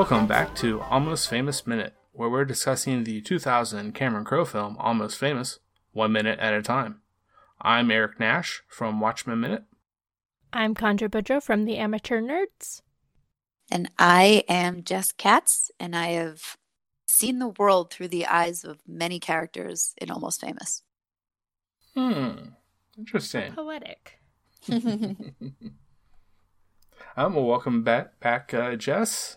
Welcome back to Almost Famous Minute, where we're discussing the 2000 Cameron Crowe film Almost Famous, one minute at a time. I'm Eric Nash from Watchmen Minute. I'm Conjure Boudreaux from the Amateur Nerds. And I am Jess Katz, and I have seen the world through the eyes of many characters in Almost Famous. Hmm, interesting. Poetic. Um, well, welcome back, back uh, Jess.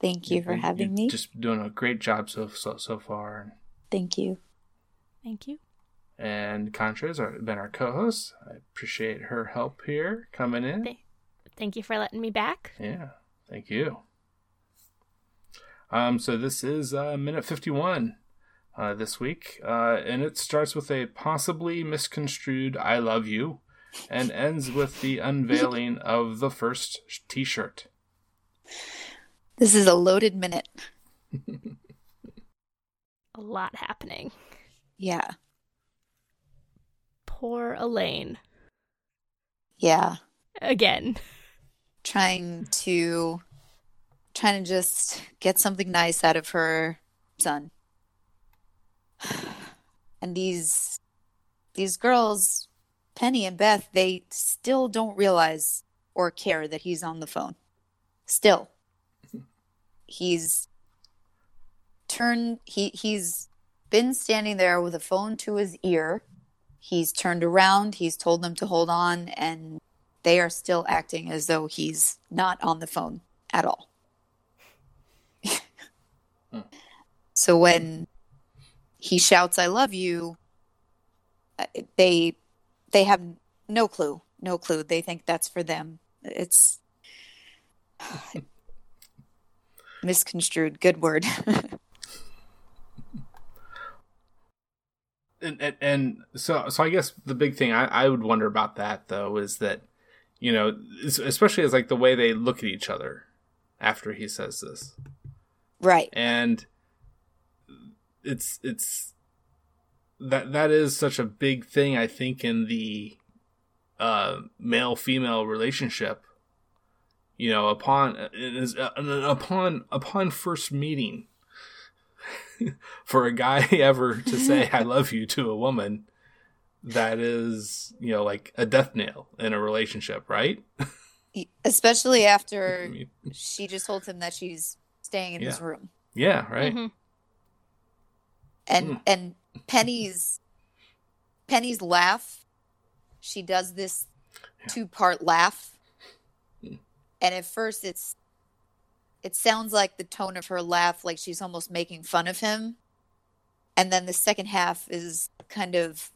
Thank you for You- having you're me. Just doing a great job so so, so far. Thank you. Thank you. And Conjure's our- been our co-host. I appreciate her help here coming in. Th- Thank you for letting me back. Yeah, thank you. Um, so this is uh, minute fifty-one uh, this week, uh, and it starts with a possibly misconstrued "I love you," and ends with the unveiling of the first T-shirt. This is a loaded minute. A lot happening. Yeah. Poor Elaine. Yeah. Again. Trying to trying to just get something nice out of her son. And these these girls, Penny and Beth, they still don't realize or care that he's on the phone. Still. He's turned he he's been standing there with a phone to his ear. He's turned around, he's told them to hold on and they are still acting as though he's not on the phone at all. so when he shouts I love you, uh, they they have no clue, no clue. They think that's for them. It's misconstrued. Good word. and, and, and so so I guess the big thing I, I would wonder about that though is that you know especially as like the way they look at each other after he says this right. and it's it's that that is such a big thing I think in the uh male female relationship you know upon is uh, upon upon first meeting for a guy ever to say I love you to a woman that is you know like a death nail in a relationship right Especially I after mean, she just told him that she's staying in his room. yeah right Mhm. and Mm. and Penny's Penny's laugh. She does this two part laugh. And at first it's it sounds like the tone of her laugh, like she's almost making fun of him, and then the second half is kind of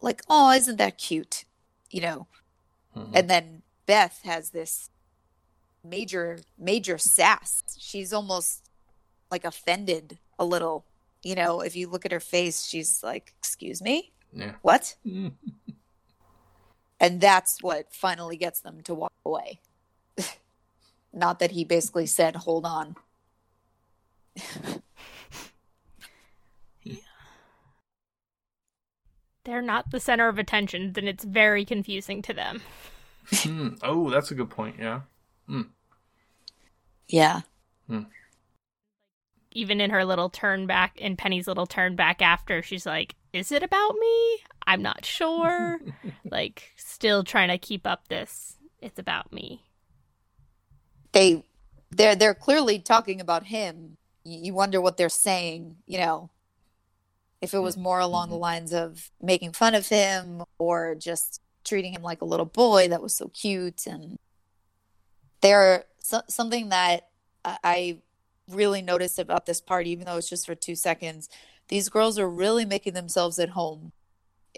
like, "Oh, isn't that cute?" You know, Mhm. and then Beth has this major major sass. She's almost like offended a little. You know, if you look at her face, she's like, "Excuse me, yeah what?" And that's what finally gets them to walk away. Not that he basically said, "Hold on." They're not the center of attention, then it's very confusing to them. Hmm. oh that's a good point yeah Yeah. Even in her little turn back, in Penny's little turn back after, she's like, Is it about me? I'm not sure. like, still trying to keep up this. It's about me. They they're they're clearly talking about him. You wonder what they're saying, you know. If it was more along the mm-hmm. lines of making fun of him or just treating him like a little boy that was so cute and there so, something that I- I really noticed about this part even though it's just for 2 seconds these girls are really making themselves at home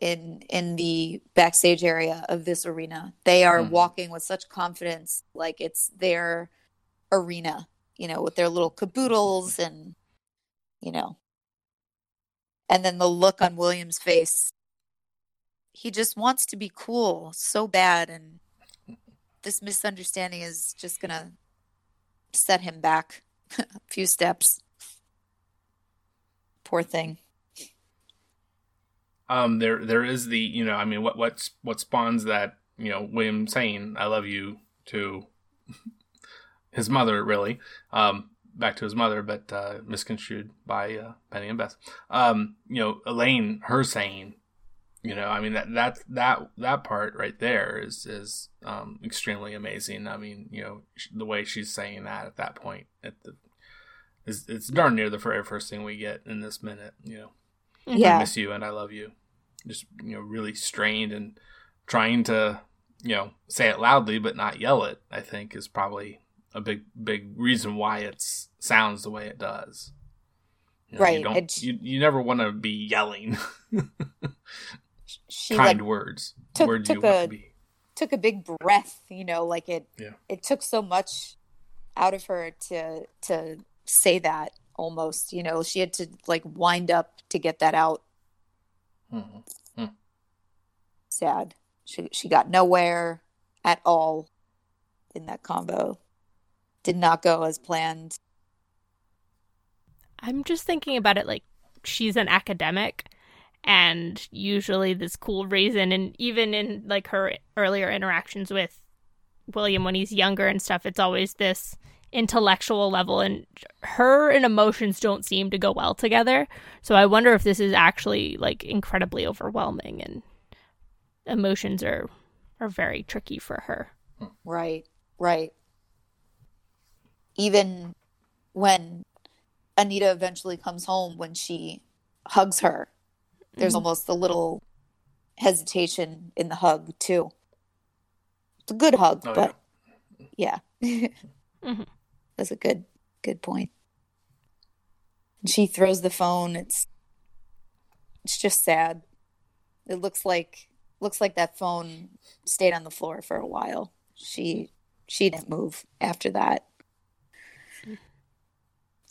in in the backstage area of this arena. They are Mhm. walking with such confidence like it's their arena, you know, with their little caboodles and you know. And then the look on William's face. He just wants to be cool so bad and this misunderstanding is just going to set him back a few steps. Poor thing. Um there there is the you know i mean what what what spawns that you know william saying i love you to his mother really. Um back to his mother but uh misconstrued by uh penny and beth. Um you know elaine her saying you know i mean that that that that part right there is is um extremely amazing. I mean you know the way she's saying that at that point at the it's darn near the very first thing we get in this minute you know I Yeah. miss you and I love you. Just you know, really strained and trying to you know say it loudly but not yell it. I think is probably a big big reason why it sounds the way it does. You Right, You, don't, you, you never want to be yelling She kind like words. took- words you took a- to be. took a big breath, you know, like it Yeah. it took so much out of her to to say that almost, you know, she had to like wind up to get that out. Mhm. Sad. She she got nowhere at all in that combo. Did not go as planned. I'm just thinking about it like she's an academic and usually this cool reason and even in like her earlier interactions with William when he's younger and stuff it's always this intellectual level and her and emotions don't seem to go well together so I wonder if this is actually like incredibly overwhelming and emotions are are very tricky for her Right, right. Even when Anita eventually comes home, when she hugs her, there's almost a little hesitation in the hug, too. It's a good hug, Oh, but yeah. Mhm. That's a good, good point. And she throws the phone. It's, it's just sad. It looks like, looks like that phone stayed on the floor for a while. She, she didn't move after that.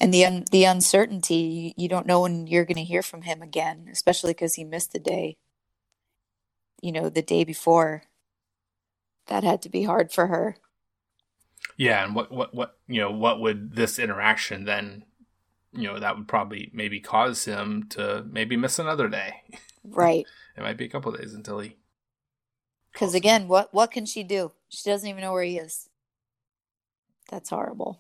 And the un, the uncertainty, you, don't know when you're going to hear from him again, especially because he missed the day. You know, the day before. That had to be hard for her. Yeah, and what what what you know what would this interaction then you know that would probably maybe cause him to maybe miss another day. Right. It might be a couple days until he Because again, what what can she do? She doesn't even know where he is. That's horrible.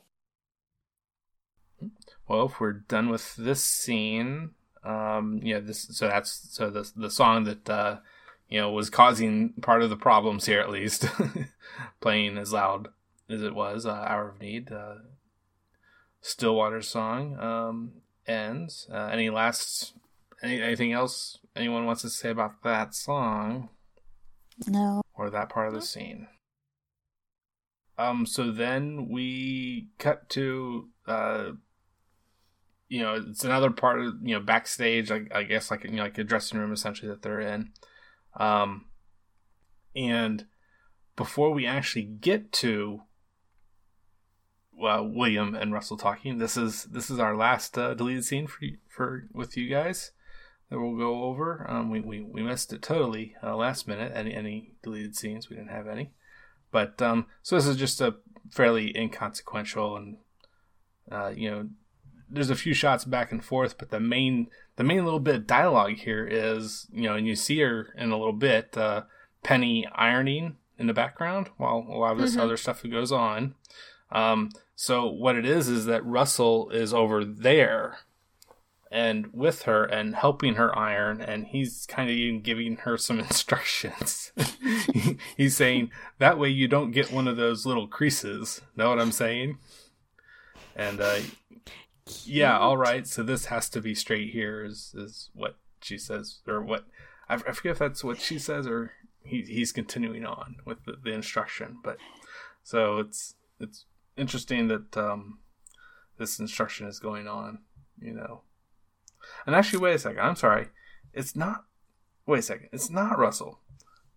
Well, if we're done with this scene, um, yeah, this so that's so the the song that uh, you know was causing part of the problems here, at least, playing as loud as it was, uh, "Hour of Need," uh, Stillwater's song um, ends. Uh, any last any, anything else anyone wants to say about that song? No. or that part of the scene. Um, so then we cut to, uh, you know, it's another part of, you know, backstage, I, I guess, like, you know, like a dressing room essentially that they're in. Um, and before we actually get to, well, William and Russell talking, this is, this is our last, uh, deleted scene for, for, with you guys that we'll go over. Um, we, we, we missed it totally uh, last minute. Any any deleted scenes? We didn't have any. But um, so this is just a fairly inconsequential and uh, you know, there's a few shots back and forth, but the main the main little bit of dialogue here is you know, and you see her in a little bit, uh, Penny ironing in the background while a lot of this other stuff goes on. Um, so what it is is that Russell is over there and with her and helping her iron and he's kind of even giving her some instructions. He's saying that way you don't get one of those little creases. Know what i'm saying? And uh yeah all right so this has to be straight here is is what she says, or what I, I forget if that's what she says or he, he's continuing on with the, the instruction. But so it's it's interesting that um, this instruction is going on, you know. And actually, wait a second. I'm sorry. It's not. Wait a second. It's not Russell.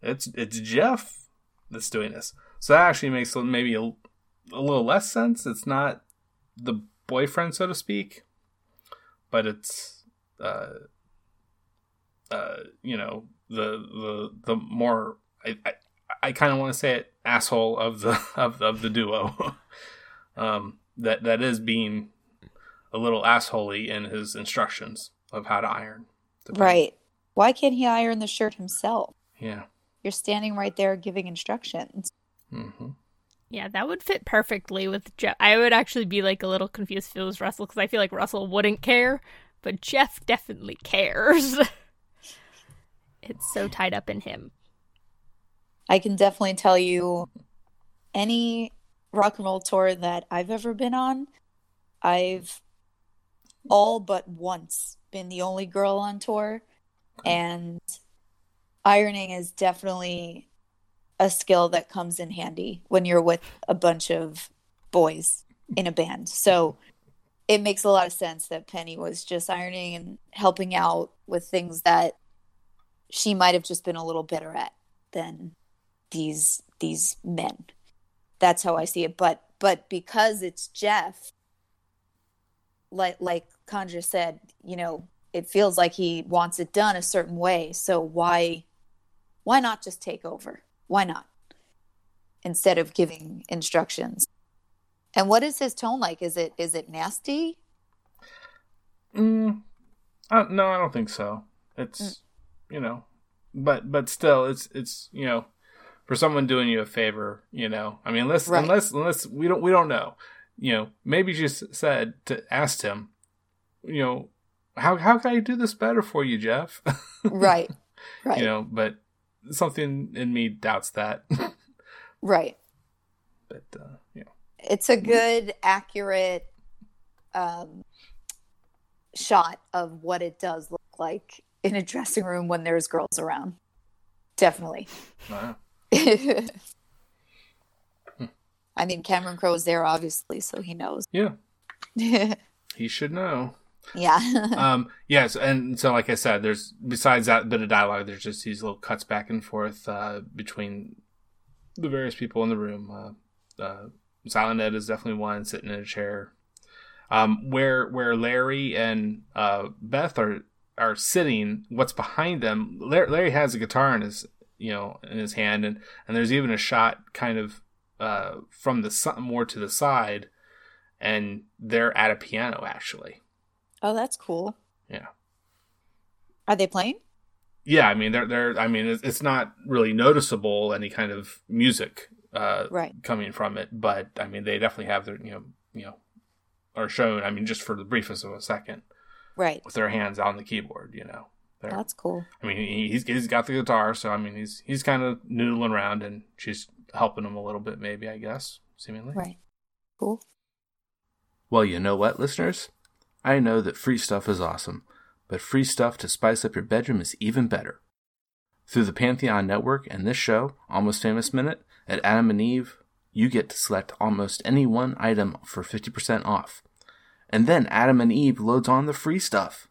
It's it's Jeff that's doing this. So that actually makes maybe a, a little less sense. It's not the boyfriend, so to speak, but it's uh, uh, you know the the the more I I, I kind of want to say it asshole of the of of the duo. um, that that is being a little assholey in his instructions of how to iron. Right. Why can't he iron the shirt himself? Yeah. You're standing right there giving instructions. hmm Yeah, that would fit perfectly with Jeff. I would actually be like a little confused if it was Russell because I feel like Russell wouldn't care, but Jeff definitely cares. it's so tied up in him. I can definitely tell you any rock and roll tour that I've ever been on, I've all but once been the only girl on tour. And ironing is definitely a skill that comes in handy when you're with a bunch of boys in a band. So it makes a lot of sense that Penny was just ironing and helping out with things that she might have just been a little better at than these these men. That's how I see it. But but because it's Jeff, like like Conjure said, you know, it feels like he wants it done a certain way. So why why not just take over? Why not? Instead of giving instructions. And what is his tone like? Is it is it nasty? Mm, uh, no, I don't think so. It's you know, but but still, it's it's you know, for someone doing you a favor, you know. I mean, unless Right. unless unless we don't we don't know, you know. Maybe she said to asked him, you know, how how can I do this better for you, Jeff? Right. Right. you know, but something in me doubts that. Right. but uh, you know, It's a good, accurate um, shot of what it does look like in a dressing room when there's girls around. Definitely. I mean, Cameron Crowe is there, obviously, so he knows. yeah, yeah. he should know. Yeah. um yes and so like i said there's besides that bit of dialogue there's just these little cuts back and forth uh between the various people in the room uh uh silent ed is definitely one sitting in a chair um where where larry and uh beth are are sitting what's behind them larry, larry has a guitar in his you know in his hand and and there's even a shot kind of uh from the si- more to the side and they're at a piano actually oh, that's cool. yeah Are they playing? Yeah, I mean, they're they're. I mean, it's, it's not really noticeable any kind of music uh, Right. coming from it, but I mean, they definitely have their you know you know are shown. I mean, just for the briefest of a second, Right. with their hands on the keyboard. You know, they're, That's cool. I mean, he, he's he's got the guitar, so I mean, he's he's kind of noodling around, and she's helping him a little bit, maybe I guess, seemingly. Right. Cool. Well, you know what, listeners? I know that free stuff is awesome, but free stuff to spice up your bedroom is even better. Through the Pantheon Network and this show, Almost Famous Minute, at Adam and Eve, you get to select almost any one item for 50% off. And then Adam and Eve loads on the free stuff.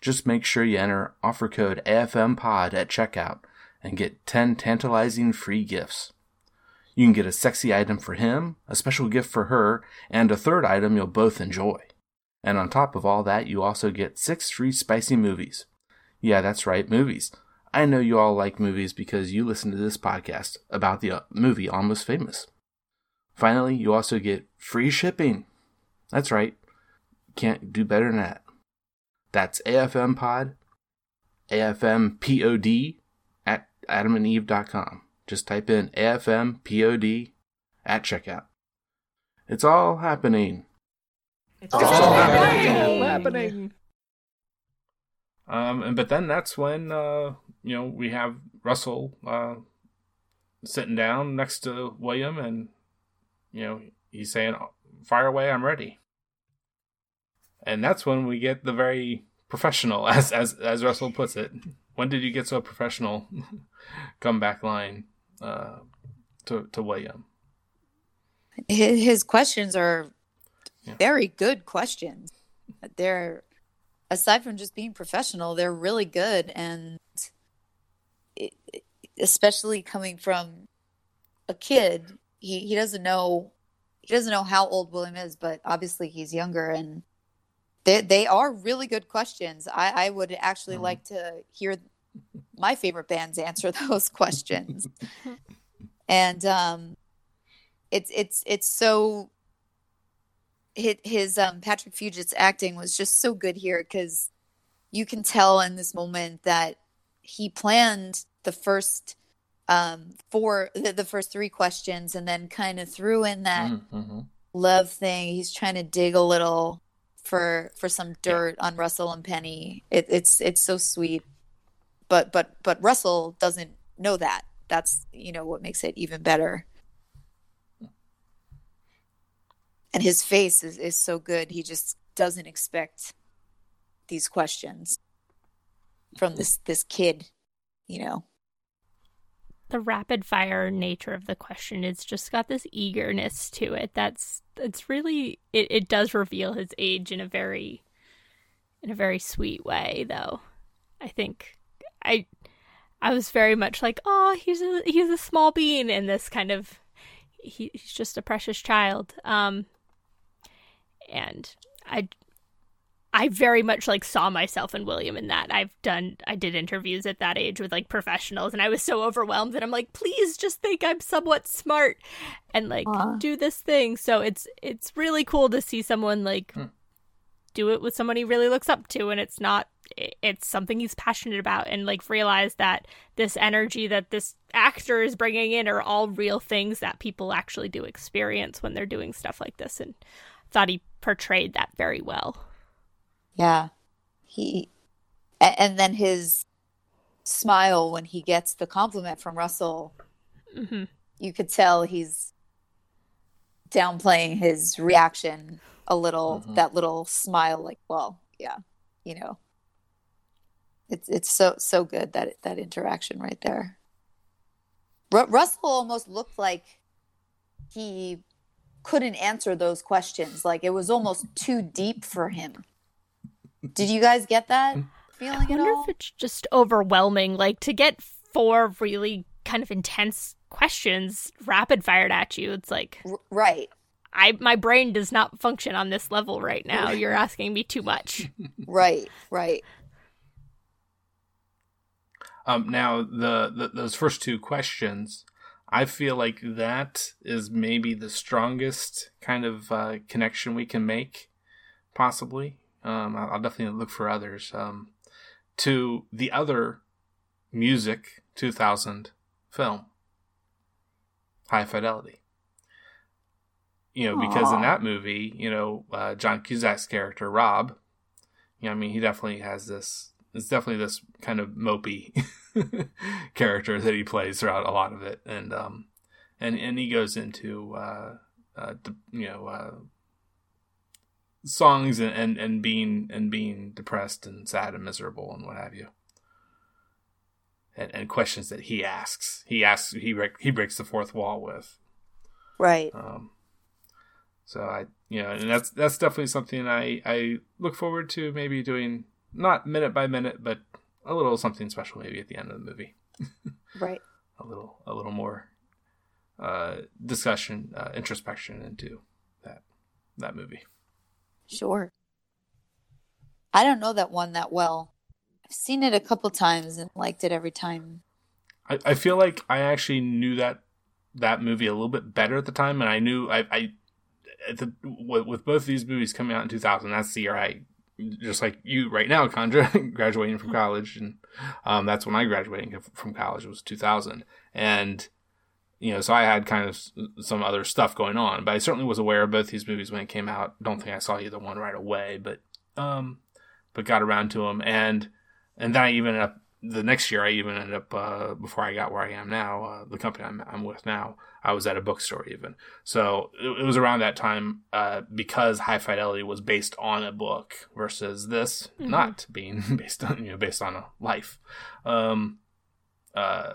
Just make sure you enter offer code AFMPOD at checkout and get 10 tantalizing free gifts. You can get a sexy item for him, a special gift for her, and a third item you'll both enjoy. And on top of all that, you also get six free spicy movies. Yeah, that's right, movies. I know you all like movies because you listen to this podcast about the uh, movie Almost Famous. Finally, you also get free shipping. That's right. Can't do better than that. That's AFM Pod, AFMPOD at adamandeve.com. Just type in AFMPOD at checkout. It's all happening. It's all happening. happening. Um, and but then that's when uh, you know we have Russell uh, sitting down next to William, and you know he's saying, "Fire away, I'm ready." And that's when we get the very professional, as as as Russell puts it. When did you get so professional? comeback line uh, to to William. his, questions are Yeah. very good questions. They're aside from just being professional, they're really good, and it- especially coming from a kid, he he doesn't know he doesn't know how old William is, but obviously he's younger, and they they are really good questions. I I would actually Mhm. like to hear my favorite bands answer those questions, and um it's it's it's so his, his um Patrick Fugit's acting was just so good here because you can tell in this moment that he planned the first um four the, the first three questions and then kind of threw in that Mm-hmm. love thing he's trying to dig a little for for some dirt on Russell and Penny. It, it's it's so sweet. But but but Russell doesn't know that. That's you know what makes it even better. And his face is, is so good. He just doesn't expect these questions from this this kid you know the rapid fire nature of the question it's just got this eagerness to it that's it's really it, it does reveal his age in a very in a very sweet way though. I think i i was very much like oh he's a he's a small bean in this kind of he, he's just a precious child. Um and i I very much like saw myself and William in that. I've done I did interviews at that age with like professionals and I was so overwhelmed that I'm like, please just think I'm somewhat smart and like Aw. do this thing. So it's it's really cool to see someone like Hmm. do it with someone he really looks up to and it's not it's something he's passionate about and like realize that this energy that this actor is bringing in are all real things that people actually do experience when they're doing stuff like this and thought he portrayed that very well. Yeah. He and then his smile when he gets the compliment from Russell, hmm you could tell he's downplaying his reaction a little, Mhm. that little smile like, well, yeah, you know. It's it's so so good that that interaction right there. Ru- Russell almost looked like he couldn't answer those questions. Like it was almost too deep for him. Did you guys get that I feeling at wonder all? if it's just overwhelming. Like to get four really kind of intense questions rapid fired at you. It's like R- right, I my brain does not function on this level right now. You're asking me too much. right, right. Um, now the, the those first two questions, I feel like that is maybe the strongest kind of uh, connection we can make, possibly. Um, I'll, I'll definitely look for others. Um, to the other music 2000 film, High Fidelity. You know, because in that movie, you know, uh, John Cusack's character Rob, you know, I mean, he definitely has this. It's definitely this kind of mopey character that he plays throughout a lot of it, and um, and and he goes into uh, uh, you know, uh, songs and, and and being and being depressed and sad and miserable and what have you, and, and questions that he asks. He asks. He break, he breaks the fourth wall with. Right. Um, so I, you know, and that's that's definitely something I I look forward to maybe doing not minute by minute, but a little something special maybe at the end of the movie, Right. a little a little more uh, discussion, uh, introspection into that that movie. Sure. I don't know that one that well. I've seen it a couple times and liked it every time. I, I feel like I actually knew that that movie a little bit better at the time, and I knew I, I at the, with, with both of these movies coming out in 2000, that's the year I, just like you right now, Conjure, graduating from college, and um, that's when I graduated from college. It was 2000, and you know, so I had kind of some other stuff going on, but I certainly was aware of both these movies when it came out. Don't think I saw either one right away, but um, but got around to them, and and then I even up the next year, I even ended up uh, before I got where I am now, uh, the company I'm, I'm with now. I was at a bookstore even, so it, it was around that time uh, because High Fidelity was based on a book versus this not being based on you know based on a life. Um, uh,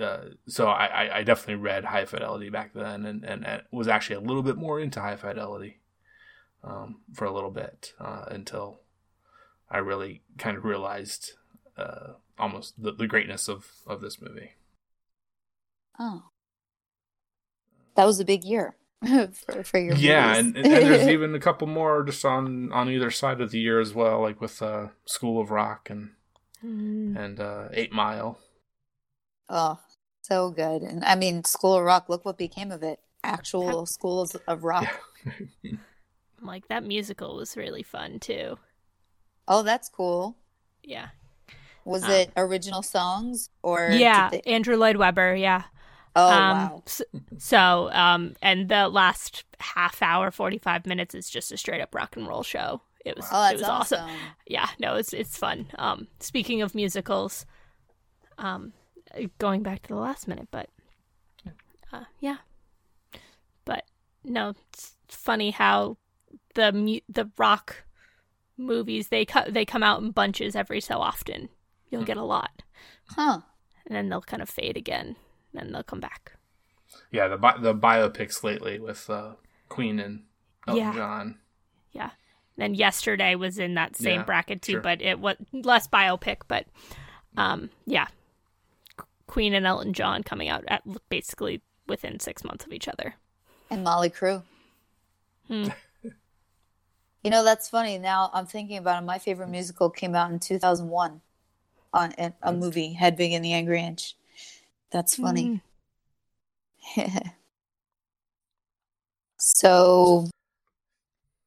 uh, so I, I- I definitely read High Fidelity back then, and, and, and was actually a little bit more into High Fidelity um, for a little bit uh, until I really kind of realized uh, almost the, the greatness of, of this movie. Oh, that was a big year for, for your Yeah, movies. and, and, and there's even a couple more just on on either side of the year as well, like with uh, School of Rock and Mm. and uh, Eight Mile. oh, so good. And I mean, School of Rock. Look what became of it. Actual schools of rock. Like that musical was really fun too. Oh, that's cool. Yeah. Was Um, it original songs or? Yeah, they- Andrew Lloyd Webber. Yeah. Oh um, wow. s- So, um, and the last half hour, forty five minutes is just a straight up rock and roll show. It was. Oh, it was awesome. awesome. Yeah. No, it's it's fun. Um, speaking of musicals, um, going back to the last minute, but, uh, yeah. But no, it's funny how the mu- the rock movies they cut they come out in bunches every so often. You'll get a lot, Huh. and then they'll kind of fade again, and then they'll come back. Yeah, the bi- the biopics lately with uh, Queen and Elton Yeah. John. Yeah. Then yesterday was in that same Yeah, bracket too, sure. but it was less biopic, but um yeah. Queen and Elton John coming out at basically within 6 months of each other. And Mötley Crüe. Hmm. You know, that's funny. Now I'm thinking about it. My favorite musical came out in 2001 on a a movie, Hedwig and the Angry Inch. That's funny. so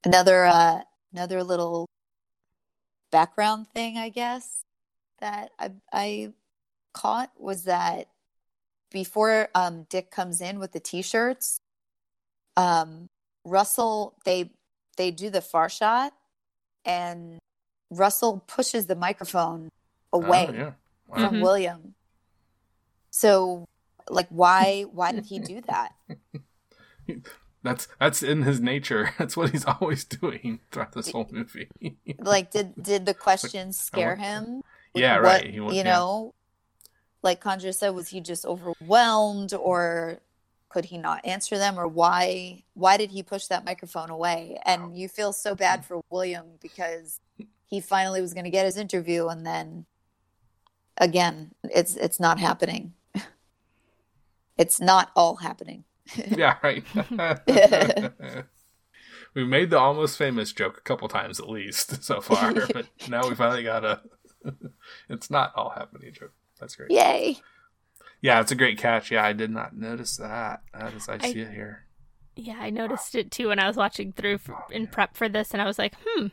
another uh another little background thing, I guess, that I I caught was that before um Dick comes in with the t-shirts, um Russell they they do the far shot and Russell pushes the microphone away Oh, yeah. Wow. from Mhm. William. So like why why did he do that? That's that's in his nature. That's what he's always doing throughout this whole movie. Like did did the questions scare want- him? yeah, What- right. He wa- you yeah. know, like Conjure said, was he just overwhelmed or could he not answer them or why why did he push that microphone away? And you feel so bad for William because he finally was going to get his interview and then again, it's it's not happening. It's not all happening. yeah, right. we made the almost famous joke a couple times at least so far, but now we finally got a. it's not all happening joke. That's great. Yay. Yeah, it's a great catch. Yeah, I did not notice that. As I I- see it here. Yeah, I noticed it too when I was watching through for, in prep for this, and I was like, "Hmm,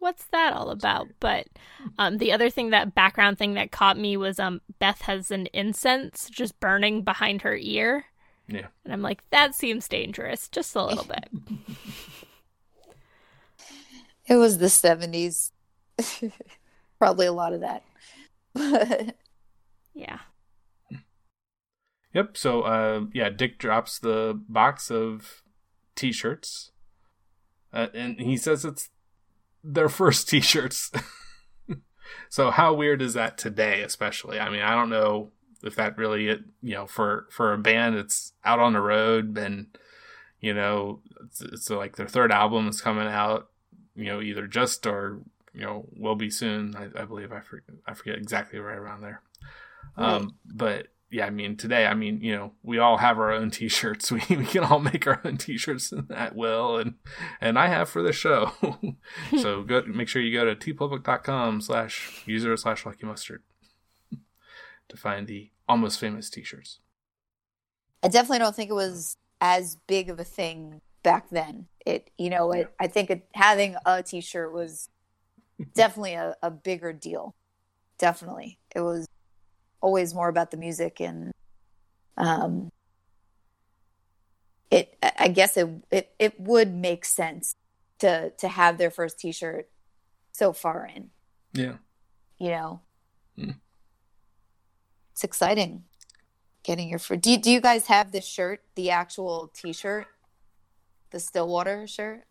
what's that all about?" But um, the other thing, that background thing that caught me was um, Beth has an incense just burning behind her ear, Yeah. and I'm like, "That seems dangerous, just a little bit." It was the 70s. Probably a lot of that. Yeah, Yep. So, uh, yeah, Dick drops the box of T-shirts, uh, and he says it's their first T-shirts. so, how weird is that today? Especially, I mean, I don't know if that really, it, you know, for for a band, that's out on the road, and you know, it's, it's like their third album is coming out. You know, either just or you know will be soon. I, I believe I forget, I forget exactly right around there. Um, but yeah, I mean, today, I mean, you know, we all have our own T-shirts. We we can all make our own T-shirts at will, and and I have for the show. so go make sure you go to teepublic.com slash user slash lucky mustard to find the almost famous T-shirts. I definitely don't think it was as big of a thing back then. It, you know, it, I think it, having a T-shirt was definitely a, a bigger deal. Definitely, it was always more about the music and, um, it. I guess it it it would make sense to to have their first T-shirt so far in. Yeah, You know, It's exciting getting your fr Do you, do you guys have the shirt, the actual T-shirt, the Stillwater shirt?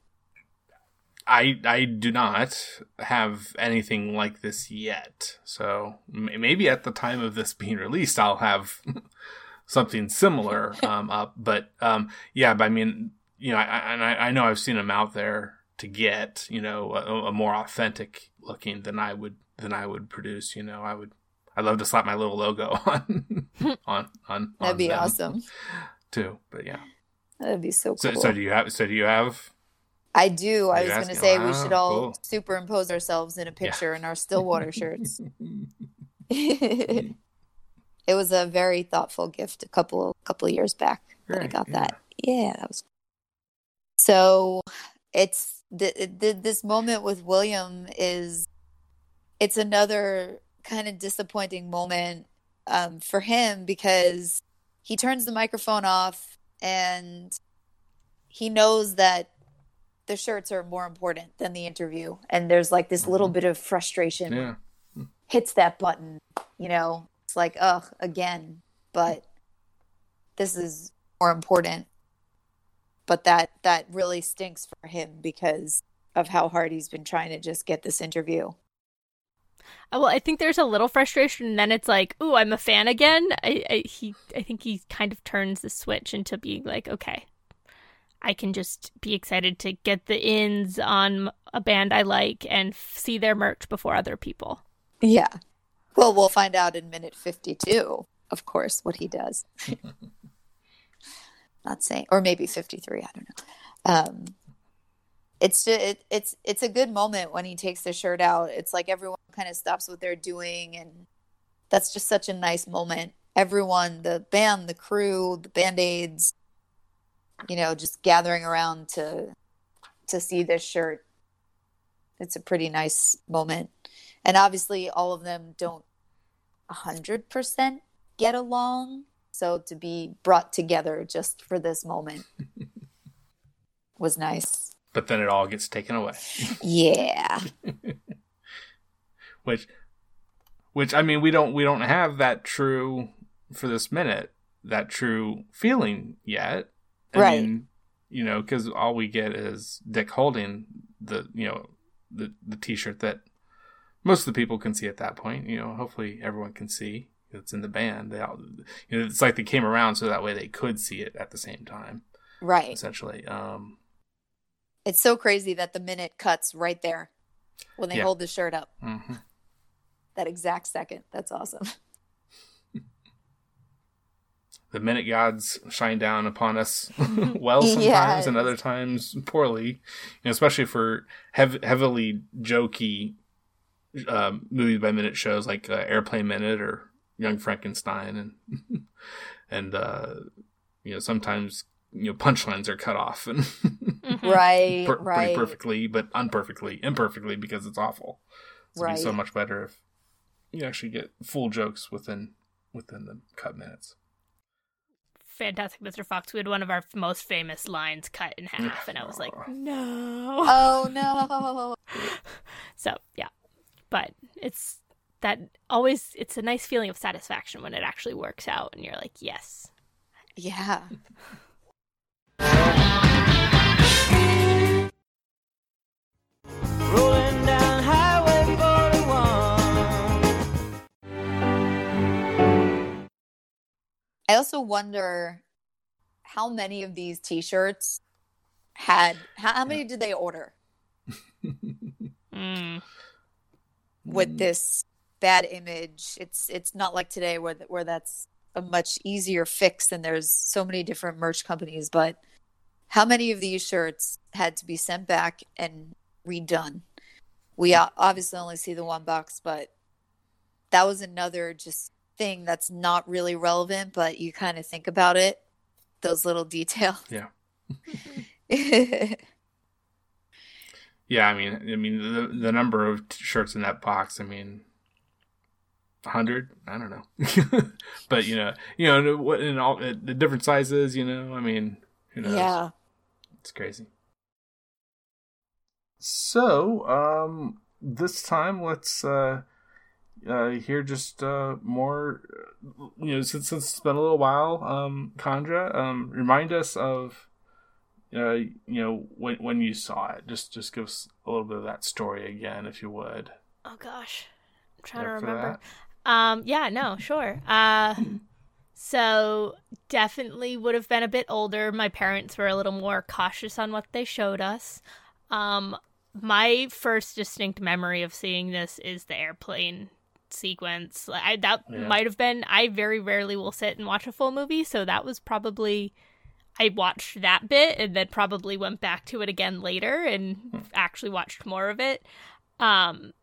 I I do not have anything like this yet. So m- maybe at the time of this being released, I'll have something similar um, up. But um, yeah, but I mean, you know, I, and I, I know I've seen them out there to get, you know, a, a more authentic looking than I would than I would produce. You know, I would. I'd love to slap my little logo on on on. That'd on be awesome. too. But yeah. That'd be so So cool. so do you have? So do you have? I do. I You're was going to say we should all cool. superimpose ourselves in a picture in our Stillwater shirts. it was a very thoughtful gift a couple couple of years back that I got yeah. that. Yeah, that was. So it's the, the this moment with William is it's another kind of disappointing moment um, for him because he turns the microphone off and he knows that the shirts are more important than the interview. And there's like this little bit of frustration Yeah. hits that button you know? It's like ugh again. But this is more important. But that that really stinks for him because of how hard he's been trying to just get this interview. Uh, Well, I think there's a little frustration, and then it's like, "Ooh, I'm a fan again." I, I he, I think he kind of turns the switch into being like, "Okay, I can just be excited to get the ins on a band I like and f- see their merch before other people." yeah. Well we'll find out in minute 52 of course what he does. Not saying or maybe 53 i don't know. Um it's just, it, it's it's a good moment when he takes the shirt out. It's like everyone kind of stops what they're doing and that's just such a nice moment. Everyone the band the crew the band-aids you know just gathering around to to see this shirt. It's a pretty nice moment. And obviously all of them don't 100% get along. So to be brought together just for this moment was nice. But then it all gets taken away. yeah. Which which i mean we don't we don't have that true for this minute that true feeling yet I Right. mean, you know because all we get is dick holding the you know the the t-shirt that most of the people can see at that point you know hopefully everyone can see it's in the band they all you know it's like they came around so that way they could see it at the same time right essentially um it's so crazy that the minute cuts right there when they Yeah. hold the shirt up mhm. that exact second that's awesome the minute gods shine down upon us well sometimes and other times poorly you know, especially for hev- heavily jokey um, movies by minute shows like uh, airplane minute or young frankenstein and and uh you know sometimes you know punchlines are cut off and right per- pretty right. perfectly but unperfectly imperfectly because it's awful. So it'd be so much better if you actually get full jokes within within the cut minutes Fantastic Mr. Fox. We had one of our most famous lines cut in half, and I was like, "No." oh no So yeah, but it's that always. It's a nice feeling of satisfaction when it actually works out, and you're like, "Yes." yeah I also wonder how many of these T-shirts had how, how many did they order Mm. with this bad image? It's it's not like today where where that's a much easier fix and there's so many different merch companies. But how many of these shirts had to be sent back and redone? We obviously only see the one box, but that was another just thing that's not really relevant, but you kind of think about it, those little details. yeah yeah, I mean, I mean the the number of t- shirts in that box. I mean, hundred. I don't know, but you know, you know what in all the different sizes. You know, I mean, who knows? Yeah, it's crazy. So, um, this time let's uh, uh, hear just uh, more, uh, you know, since, since it's been a little while, um, um, remind us of, uh, you know, when when you saw it. Just just give us a little bit of that story again, if you would. Oh gosh, I'm trying to remember. Um, yeah, no, sure. Uh, so definitely would have been a bit older. My parents were a little more cautious on what they showed us. Um, my first distinct memory of seeing this is the airplane sequence. Like, I that Yeah. might have been. I very rarely will sit and watch a full movie, so that was probably. I watched that bit and then probably went back to it again later and actually watched more of it. Um,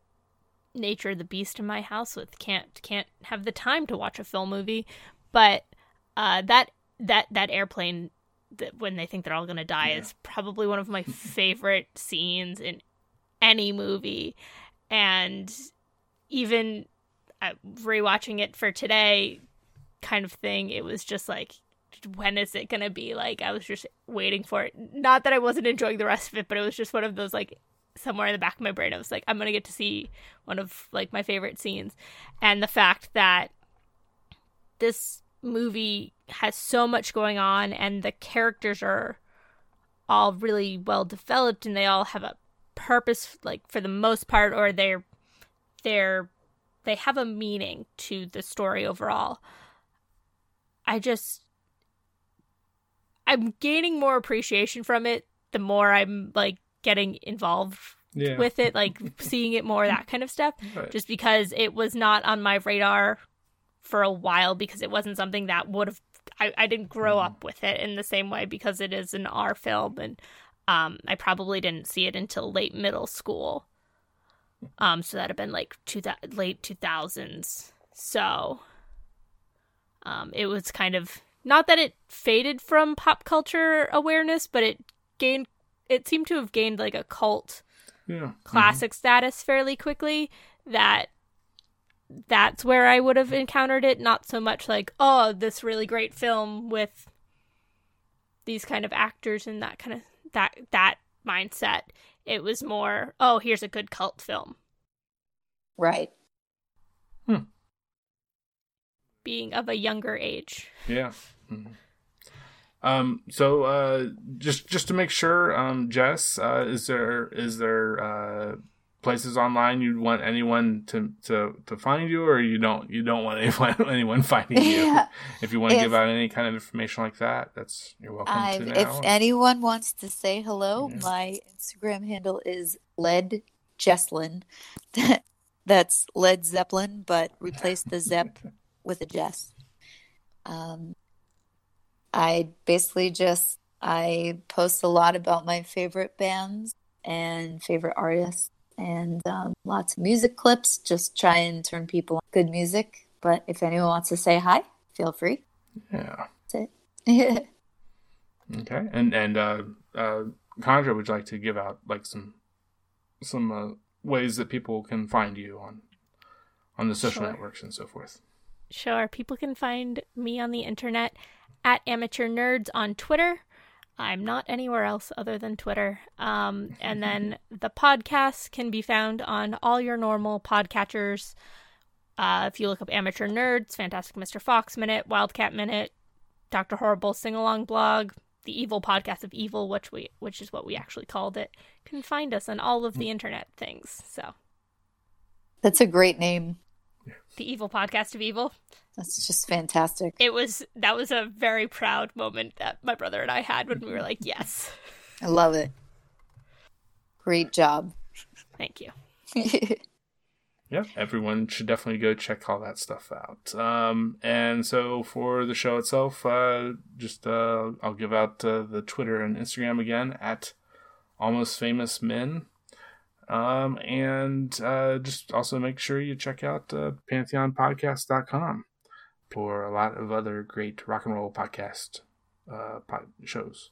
nature the beast in my house with can't can't have the time to watch a film movie but uh that that that airplane that when they think they're all gonna die is probably one of my favorite scenes in any movie and even rewatching it for today kind of thing it was just like when is it gonna be? Like i was just waiting for it. Not that i wasn't enjoying the rest of it but it was just one of those like somewhere in the back of my brain i was like i'm gonna get to see one of like my favorite scenes. And the fact that this movie has so much going on and the characters are all really well developed and they all have a purpose like for the most part or they're they're they have a meaning to the story overall i just i'm gaining more appreciation from it the more i'm like getting involved Yeah. with it like seeing it more that kind of stuff Right. just because it was not on my radar for a while because it wasn't something that would have I, I didn't grow Mm-hmm. up with it in the same way because it is an R film and um I probably didn't see it until late middle school. Um so that'd have been like two thou- late 2000s. So um it was kind of not that it faded from pop culture awareness, but it gained it seemed to have gained like a cult yeah. classic status fairly quickly that that's where I would have encountered it not so much like oh this really great film with these kind of actors and that kind of that that mindset it was more oh here's a good cult film Right. Hmm. Being of a younger age Yeah. Mhm. Um. So, uh, just just to make sure, um, Jess, uh, is there is there uh places online you'd want anyone to to to find you, or you don't you don't want anyone anyone finding you? Yeah. If you want to If- give out any kind of information like that, that's you're welcome I've, now. if anyone wants to say hello, Yeah. my Instagram handle is Led jesslin That's Led Zeppelin, but replace the Zepp with a Jess. Um, I basically just I post a lot about my favorite bands and favorite artists, and um, lots of music clips. Just try and turn people on good music. But if anyone wants to say hi, feel free. yeah. That's it. Okay. And and uh, uh, Conjure, would you like to give out like some some uh, ways that people can find you on on the social Sure. networks and so forth? Sure. People can find me on the internet at Amateur Nerds on Twitter. I'm not anywhere else other than Twitter. Um, and then the podcast can be found on all your normal podcatchers. Uh, if you look up Amateur Nerds, Fantastic Mr. Fox Minute, Wildcat Minute, Dr. Horrible Sing Along Blog, the Evil Podcast of Evil, which we which is what we actually called it, can find us on all of the internet things. So That's a great name. The Evil Podcast of Evil. That's just fantastic. it was that was a very proud moment that my brother and I had when we were like, yes, I love it. Great job. thank you. Yeah, everyone should definitely go check all that stuff out. Um, and so for the show itself, uh, just uh, I'll give out uh, the Twitter and Instagram again at Almost Famous Men. Um, and uh, just also make sure you check out uh, PantheonPodcast.com for a lot of other great rock and roll podcast uh, pod- shows.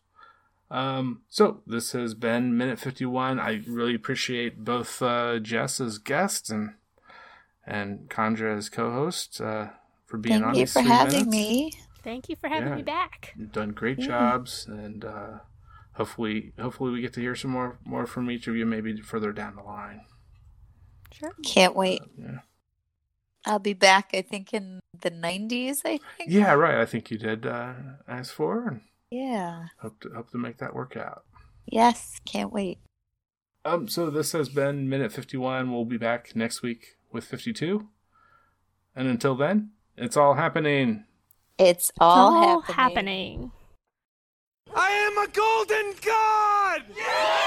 Um, so this has been minute 51. I really appreciate both uh, Jess as guest and and Conjure as co-host uh, for being Thank on Thank you for having minutes. me. Thank you for having Yeah. me back. You've done great Yeah. jobs, and uh, hopefully, hopefully we get to hear some more more from each of you maybe further down the line. Sure. Can't wait. Yeah. I'll be back, I think, in the 90s, I think. Yeah, right. I think you did uh, ask for, and Yeah. hope to hope to make that work out. Yes, can't wait. Um, so this has been minute fifty-one. We'll be back next week with fifty-two, and until then, it's all happening. It's It's all, all happening. happening. I am a golden god! And